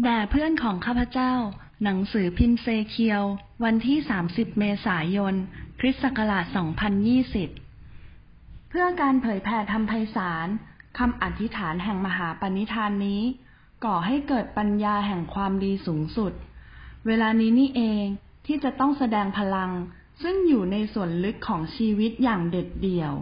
แด่เพื่อนของข้าพเจ้า หนังสือพิมพ์เซเคียว วันที่ 30 เมษายน คริสต์ศักราช 2020 เพื่อการเผยแผ่ธรรมไพศาลคำอธิษฐานแห่งมหาปณิธานนี้ ก่อให้เกิดปัญญาแห่งความดีสูงสุด เวลานี้นี่เองที่จะต้องแสดงพลัง ซึ่งอยู่ในส่วนลึกของชีวิตอย่างเด็ดเดี่ยว